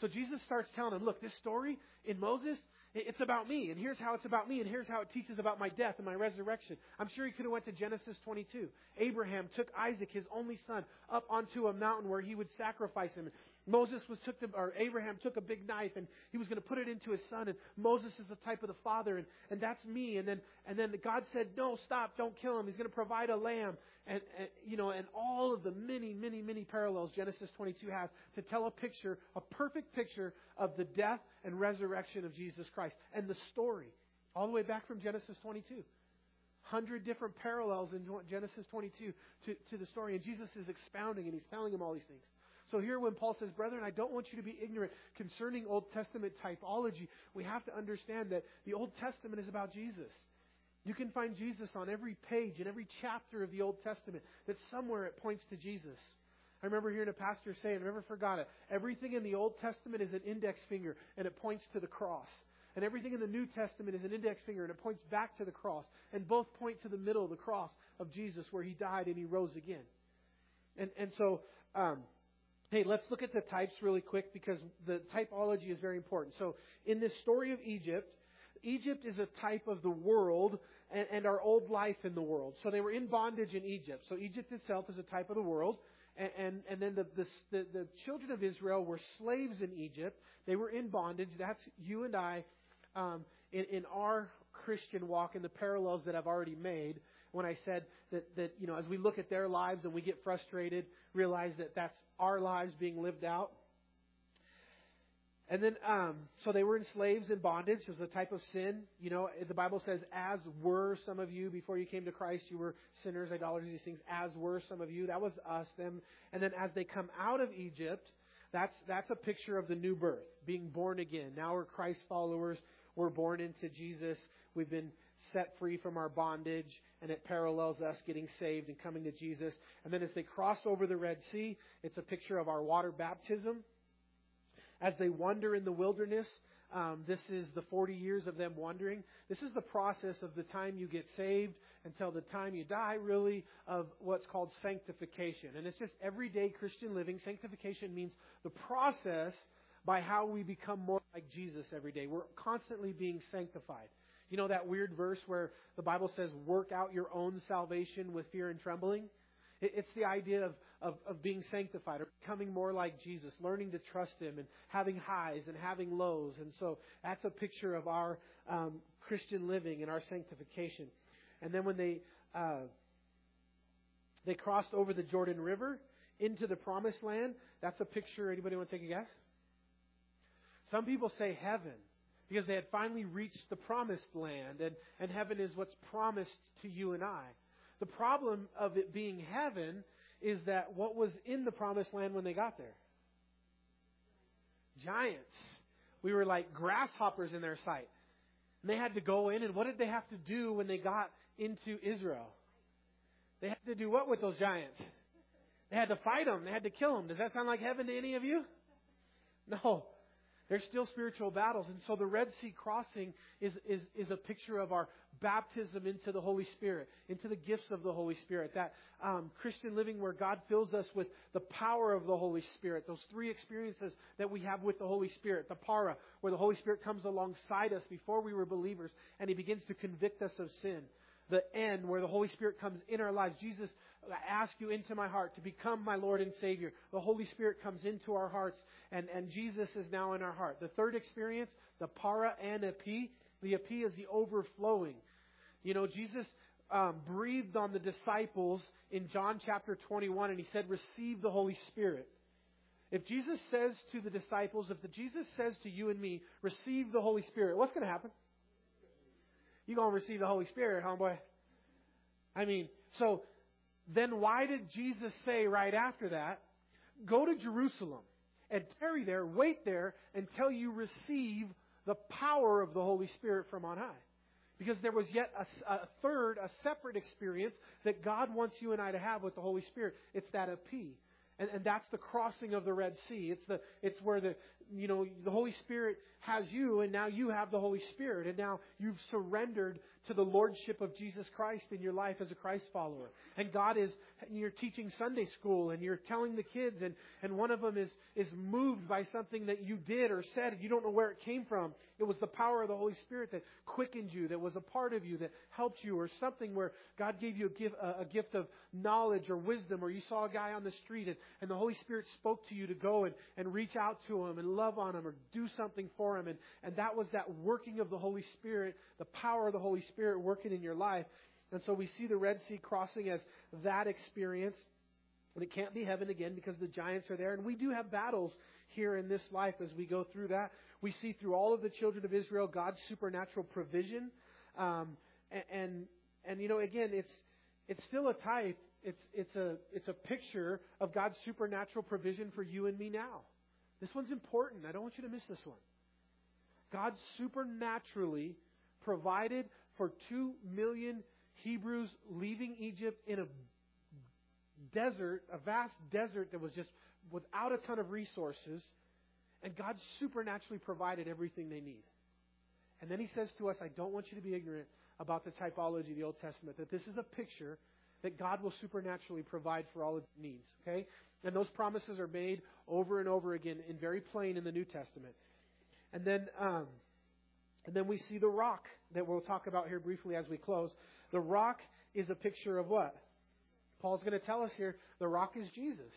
So Jesus starts telling them, look, this story in Moses, It's about me, and here's how it's about me, and here's how it teaches about my death and my resurrection. I'm sure he could have went to Genesis 22. Abraham took Isaac, his only son, up onto a mountain where he would sacrifice him. Moses was took the, or Abraham took a big knife and he was going to put it into his son. And Moses is the type of the father, and, and that's me. And then and then God said, "No, stop, don't kill him. He's going to provide a lamb." And, and you know, and all of the many, many, many parallels Genesis 22 has to tell a picture, a perfect picture of the death and resurrection of Jesus Christ and the story, all the way back from Genesis 22 hundred different parallels in Genesis 22 to, to the story. And Jesus is expounding and he's telling him all these things. So here when Paul says, Brethren, I don't want you to be ignorant concerning Old Testament typology, we have to understand that the Old Testament is about Jesus. You can find Jesus on every page in every chapter of the Old Testament, that somewhere it points to Jesus. I remember hearing a pastor say, and I never forgot it, everything in the Old Testament is an index finger, and it points to the cross. And everything in the New Testament is an index finger, and it points back to the cross. And both point to the middle of the cross of Jesus, where he died and he rose again. And, and so, um, Hey, let's look at the types really quick because the typology is very important. So, in this story of Egypt, Egypt is a type of the world and, and, our old life in the world. So, they were in bondage in Egypt. So, Egypt itself is a type of the world. And, and, and then the, the, the, the children of Israel were slaves in Egypt. They were in bondage. That's you and I um, in, in our Christian walk and the parallels that I've already made when I said that, that, you know, as we look at their lives and we get frustrated, realize that that's our lives being lived out. And then, um, so they were in slaves in bondage. It was a type of sin. You know, the Bible says, as were some of you before you came to Christ, you were sinners, idolaters, these things. As were some of you. That was us, them. And then as they come out of Egypt, that's, that's a picture of the new birth, being born again. Now we're Christ followers. We're born into Jesus. We've been set free from our bondage, and it parallels us getting saved and coming to Jesus. And then as they cross over the Red Sea, it's a picture of our water baptism. As they wander in the wilderness, um, this is the 40 years of them wandering. This is the process of the time you get saved until the time you die, really, of what's called sanctification. And it's just everyday Christian living. Sanctification means the process by how we become more like Jesus every day. We're constantly being sanctified. You know that weird verse where the Bible says, work out your own salvation with fear and trembling? It's the idea of, of, of, being sanctified or becoming more like Jesus, learning to trust Him and having highs and having lows. And so that's a picture of our um, Christian living and our sanctification. And then when they, uh, they crossed over the Jordan River into the promised land, that's a picture. Anybody want to take a guess? Some people say heaven because they had finally reached the promised land, and, and heaven is what's promised to you and I. The problem of it being heaven is that what was in the promised land when they got there? Giants. We were like grasshoppers in their sight. And they had to go in, and what did they have to do when they got into Israel? They had to do what with those giants? They had to fight them. They had to kill them. Does that sound like heaven to any of you? No. There's still spiritual battles. And so the Red Sea crossing is, is, is a picture of our baptism into the Holy Spirit, into the gifts of the Holy Spirit. That um, Christian living where God fills us with the power of the Holy Spirit. Those three experiences that we have with the Holy Spirit. The para, where the Holy Spirit comes alongside us before we were believers and He begins to convict us of sin. The en, where the Holy Spirit comes in our lives. Jesus I ask you into my heart to become my Lord and Savior. The Holy Spirit comes into our hearts, and, and Jesus is now in our heart. The third experience, the para and epi. The epi is the overflowing. You know, Jesus um, breathed on the disciples in John chapter 21, and he said, Receive the Holy Spirit. If Jesus says to the disciples, if the Jesus says to you and me, receive the Holy Spirit, what's going to happen? You're going to receive the Holy Spirit, homeboy. I mean, so then why did Jesus say right after that, go to Jerusalem and tarry there, wait there until you receive the power of the Holy Spirit from on high? Because there was yet a, a, third, a separate experience that God wants you and I to have with the Holy Spirit. It's that epi. And, and that's the crossing of the Red Sea. It's, the, it's where the, you know, the Holy Spirit has you, and now you have the Holy Spirit, and now you've surrendered to the Lordship of Jesus Christ in your life as a Christ follower. And God is, you're teaching Sunday school, and you're telling the kids, and, and one of them is, is moved by something that you did or said, and you don't know where it came from. It was the power of the Holy Spirit that quickened you, that was a part of you, that helped you, or something where God gave you a gift, a, a gift of knowledge or wisdom, or you saw a guy on the street, and, and the Holy Spirit spoke to you to go and, and reach out to him and love on him or do something for him. And, and that was that working of the Holy Spirit, the power of the Holy Spirit working in your life. And so we see the Red Sea crossing as that experience. And it can't be heaven again because the giants are there. And we do have battles here in this life as we go through that. We see through all of the children of Israel God's supernatural provision. Um, and, and, and, you know, again, it's, it's still a type. It's, it's, a, it's a picture of God's supernatural provision for you and me now. This one's important. I don't want you to miss this one. God supernaturally provided for two million Hebrews leaving Egypt in a desert, a vast desert that was just without a ton of resources, and God supernaturally provided everything they need. And then he says to us, I don't want you to be ignorant about the typology of the Old Testament, that this is a picture that God will supernaturally provide for all of needs. Okay? And those promises are made over and over again in very plain in the New Testament. And then um, and then we see the rock that we'll talk about here briefly as we close. The rock is a picture of what? Paul's going to tell us here the rock is Jesus.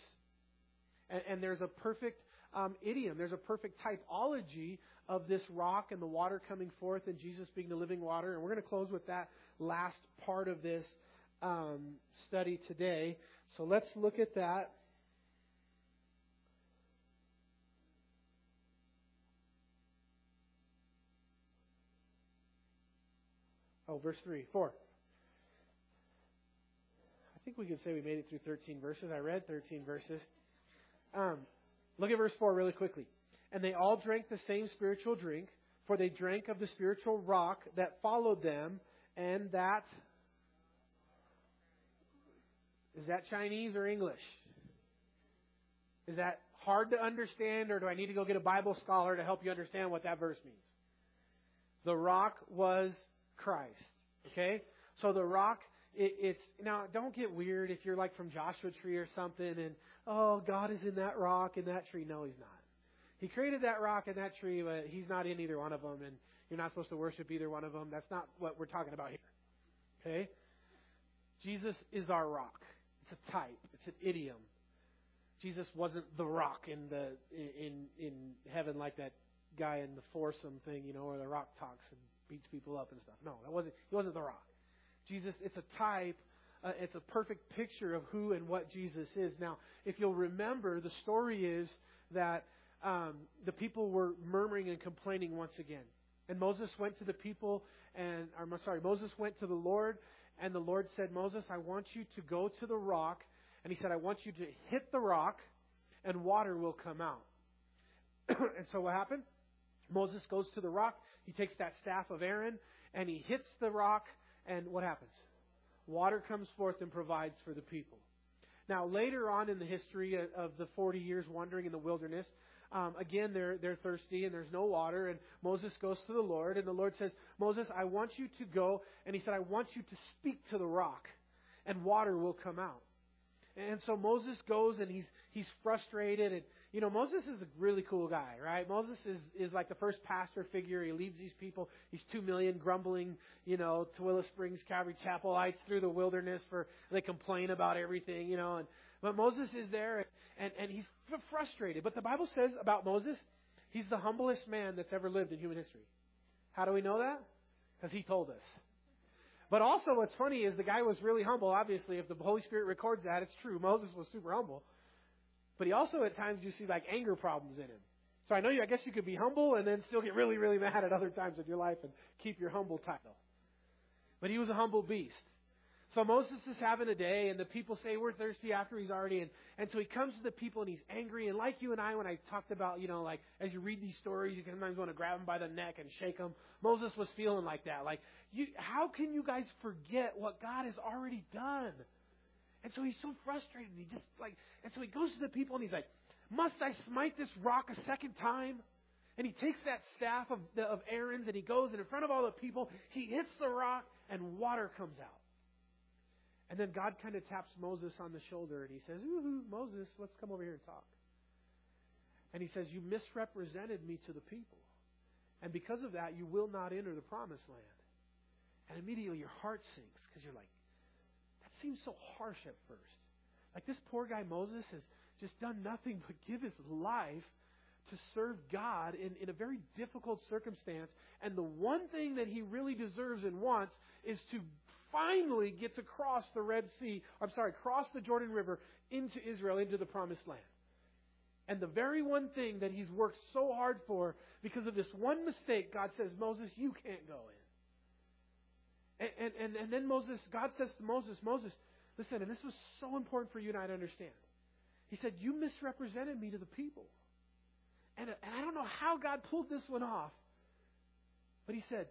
And, and there's a perfect um, idiom, there's a perfect typology of this rock and the water coming forth and Jesus being the living water. And we're going to close with that last part of this um, study today. So let's look at that. Oh, verse 3, 4. I think we could say we made it through 13 verses. I read 13 verses. Um, look at verse 4 really quickly. And they all drank the same spiritual drink, for they drank of the spiritual rock that followed them, and that. Is that Chinese or English? Is that hard to understand, or do I need to go get a Bible scholar to help you understand what that verse means? The rock was Christ. Okay? So the rock, it, it's, now don't get weird if you're like from Joshua Tree or something and, oh, God is in that rock and that tree. No, He's not. He created that rock and that tree, but He's not in either one of them and you're not supposed to worship either one of them. That's not what we're talking about here. Okay? Jesus is our rock. It's a type. It's an idiom. Jesus wasn't the rock in the in in heaven like that guy in the foursome thing, you know, where the rock talks and beats people up and stuff. No, that wasn't. He wasn't the rock. Jesus, it's a type. Uh, it's a perfect picture of who and what Jesus is. Now, if you'll remember, the story is that um, the people were murmuring and complaining once again. And Moses went to the people, and I'm sorry, Moses went to the Lord, and the Lord said, Moses, I want you to go to the rock, and he said, I want you to hit the rock, and water will come out. and so what happened? Moses goes to the rock, he takes that staff of Aaron and he hits the rock, and what happens? Water comes forth and provides for the people. Now, later on in the history of the 40 years wandering in the wilderness, um, again, they're, they're thirsty and there's no water, and Moses goes to the Lord, and the Lord says, Moses, I want you to go, and he said, I want you to speak to the rock, and water will come out. And so Moses goes and he's he's frustrated and you know Moses is a really cool guy, right? Moses is is like the first pastor figure. He leads these people. He's two million grumbling, you know, Tooele Springs Calvary Chapelites through the wilderness for they complain about everything, you know. And but Moses is there and and he's frustrated. But the Bible says about Moses, he's the humblest man that's ever lived in human history. How do we know that? Because he told us. But also, what's funny is the guy was really humble. Obviously, if the Holy Spirit records that, it's true. Moses was super humble. But he also, at times, you see like anger problems in him. So I know you, I guess you could be humble and then still get really, really mad at other times in your life and keep your humble title. But he was a humble beast. So Moses is having a day, and the people say we're thirsty after he's already in. And so he comes to the people and he's angry. And like you and I, when I talked about, you know, like as you read these stories, you sometimes want to grab him by the neck and shake him. Moses was feeling like that. Like, you, how can you guys forget what God has already done? And so he's so frustrated. And he just like, and so he goes to the people and he's like, Must I smite this rock a second time? And he takes that staff of, of Aaron's and he goes and in front of all the people, he hits the rock and water comes out. And then God kind of taps Moses on the shoulder and he says, Ooh, Moses, let's come over here and talk. And he says, You misrepresented me to the people. And because of that, you will not enter the promised land. And immediately your heart sinks because you're like, that seems so harsh at first. Like this poor guy Moses has just done nothing but give his life to serve God in, in a very difficult circumstance. And the one thing that he really deserves and wants is to finally gets across the Red Sea, I'm sorry, cross the Jordan River into Israel, into the promised land. And the very one thing that he's worked so hard for, because of this one mistake, God says, Moses, you can't go in. And, and, and, and then Moses, God says to Moses, Moses, listen, and this was so important for you and I to understand. He said, You misrepresented me to the people. And, and I don't know how God pulled this one off, but he said,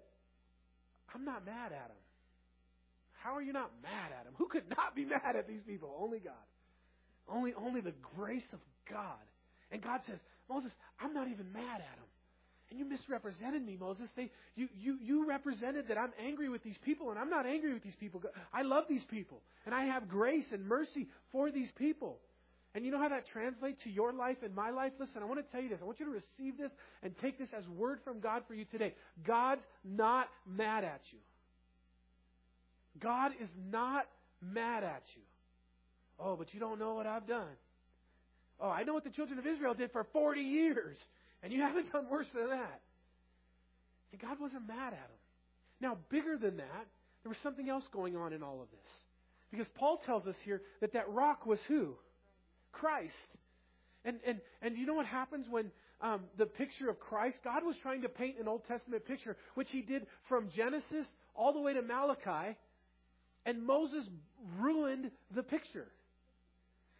I'm not mad at him. How are you not mad at him? Who could not be mad at these people? Only God. Only, only the grace of God and God says, Moses, I'm not even mad at them. And you misrepresented me, Moses. They, you, you, you represented that I'm angry with these people, and I'm not angry with these people. I love these people, and I have grace and mercy for these people. And you know how that translates to your life and my life? Listen, I want to tell you this. I want you to receive this and take this as word from God for you today. God's not mad at you. God is not mad at you. Oh, but you don't know what I've done. Oh, I know what the children of Israel did for 40 years, and you haven't done worse than that. And God wasn't mad at them. Now, bigger than that, there was something else going on in all of this. Because Paul tells us here that that rock was who? Christ. And, and, and you know what happens when um, the picture of Christ, God was trying to paint an Old Testament picture, which he did from Genesis all the way to Malachi, and Moses ruined the picture.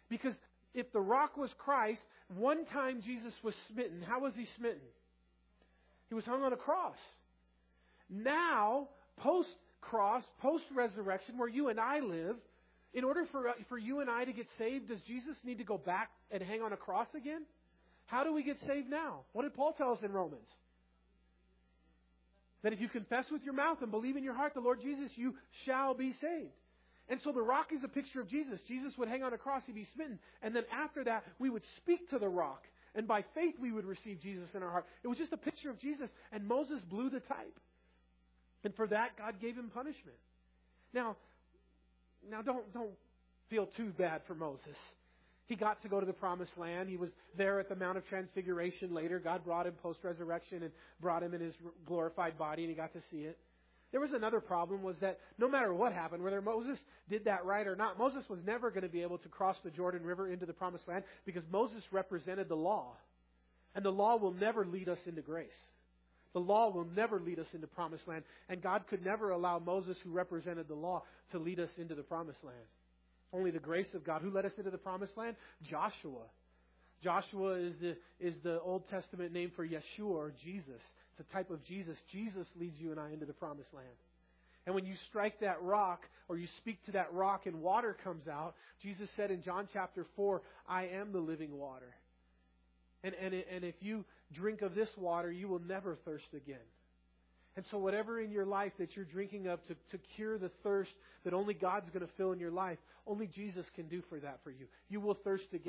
Because if the rock was Christ, one time Jesus was smitten. How was he smitten? He was hung on a cross. Now, post cross, post resurrection, where you and I live, in order for, uh, for you and I to get saved, does Jesus need to go back and hang on a cross again? How do we get saved now? What did Paul tell us in Romans? That if you confess with your mouth and believe in your heart the Lord Jesus, you shall be saved. And so the rock is a picture of Jesus. Jesus would hang on a cross, he'd be smitten. And then after that, we would speak to the rock. And by faith, we would receive Jesus in our heart. It was just a picture of Jesus. And Moses blew the type. And for that, God gave him punishment. Now, now don't, don't feel too bad for Moses. He got to go to the promised land. He was there at the Mount of Transfiguration later. God brought him post resurrection and brought him in his glorified body, and he got to see it. There was another problem was that no matter what happened, whether Moses did that right or not, Moses was never going to be able to cross the Jordan River into the promised land because Moses represented the law. And the law will never lead us into grace. The law will never lead us into promised land. And God could never allow Moses, who represented the law, to lead us into the promised land. Only the grace of God. Who led us into the promised land? Joshua. Joshua is the, is the Old Testament name for Yeshua or Jesus. It's a type of Jesus. Jesus leads you and I into the promised land. And when you strike that rock or you speak to that rock and water comes out, Jesus said in John chapter 4, I am the living water. And, and, and if you drink of this water, you will never thirst again. And so, whatever in your life that you're drinking of to, to cure the thirst that only God's going to fill in your life, only Jesus can do for that for you. You will thirst again.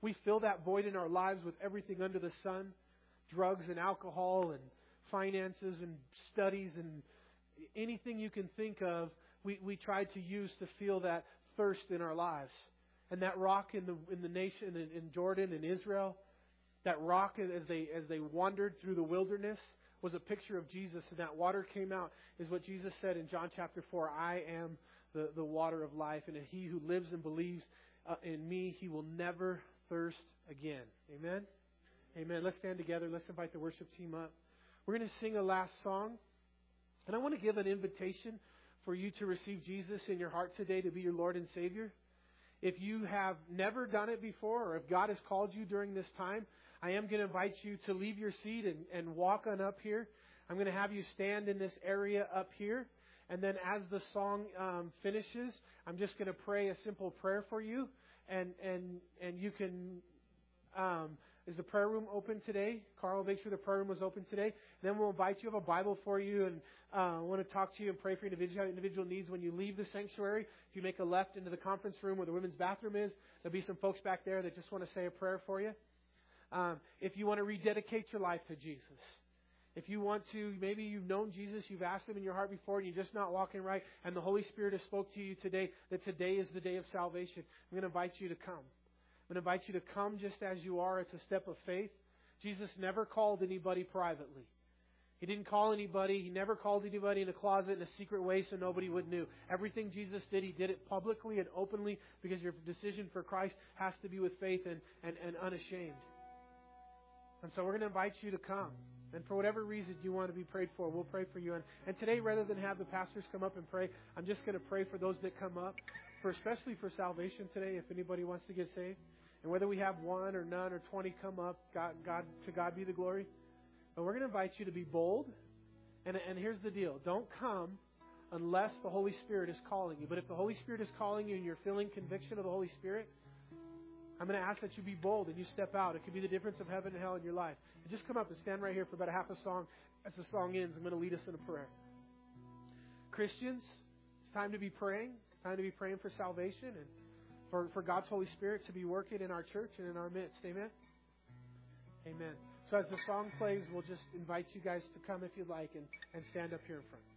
We fill that void in our lives with everything under the sun drugs and alcohol and finances and studies and anything you can think of, we, we tried to use to feel that thirst in our lives. And that rock in the in the nation in, in Jordan and Israel, that rock as they as they wandered through the wilderness was a picture of Jesus, and that water came out is what Jesus said in John chapter four. I am the the water of life, and he who lives and believes uh, in me, he will never thirst again. Amen. Amen. Let's stand together. Let's invite the worship team up. We're going to sing a last song. And I want to give an invitation for you to receive Jesus in your heart today to be your Lord and Savior. If you have never done it before, or if God has called you during this time, I am going to invite you to leave your seat and, and walk on up here. I'm going to have you stand in this area up here. And then as the song um, finishes, I'm just going to pray a simple prayer for you. And, and, and you can Um, is the prayer room open today? Carl make sure the prayer room was open today. Then we'll invite you. Have a Bible for you, and uh, want to talk to you and pray for individual individual needs when you leave the sanctuary. If you make a left into the conference room where the women's bathroom is, there'll be some folks back there that just want to say a prayer for you. Um, if you want to rededicate your life to Jesus, if you want to, maybe you've known Jesus, you've asked Him in your heart before, and you're just not walking right, and the Holy Spirit has spoke to you today that today is the day of salvation. I'm going to invite you to come. I'm going to invite you to come just as you are. It's a step of faith. Jesus never called anybody privately. He didn't call anybody. He never called anybody in a closet in a secret way so nobody would know. Everything Jesus did, He did it publicly and openly because your decision for Christ has to be with faith and, and, and unashamed. And so we're going to invite you to come. And for whatever reason you want to be prayed for, we'll pray for you. And, and today, rather than have the pastors come up and pray, I'm just going to pray for those that come up, for especially for salvation today, if anybody wants to get saved. And whether we have one or none or 20 come up, God, God, to God be the glory. But we're going to invite you to be bold. And, and here's the deal don't come unless the Holy Spirit is calling you. But if the Holy Spirit is calling you and you're feeling conviction of the Holy Spirit, I'm going to ask that you be bold and you step out. It could be the difference of heaven and hell in your life. And just come up and stand right here for about a half a song. As the song ends, I'm going to lead us in a prayer. Christians, it's time to be praying. Time to be praying for salvation and for, for God's Holy Spirit to be working in our church and in our midst. Amen? Amen. So as the song plays, we'll just invite you guys to come if you'd like and, and stand up here in front.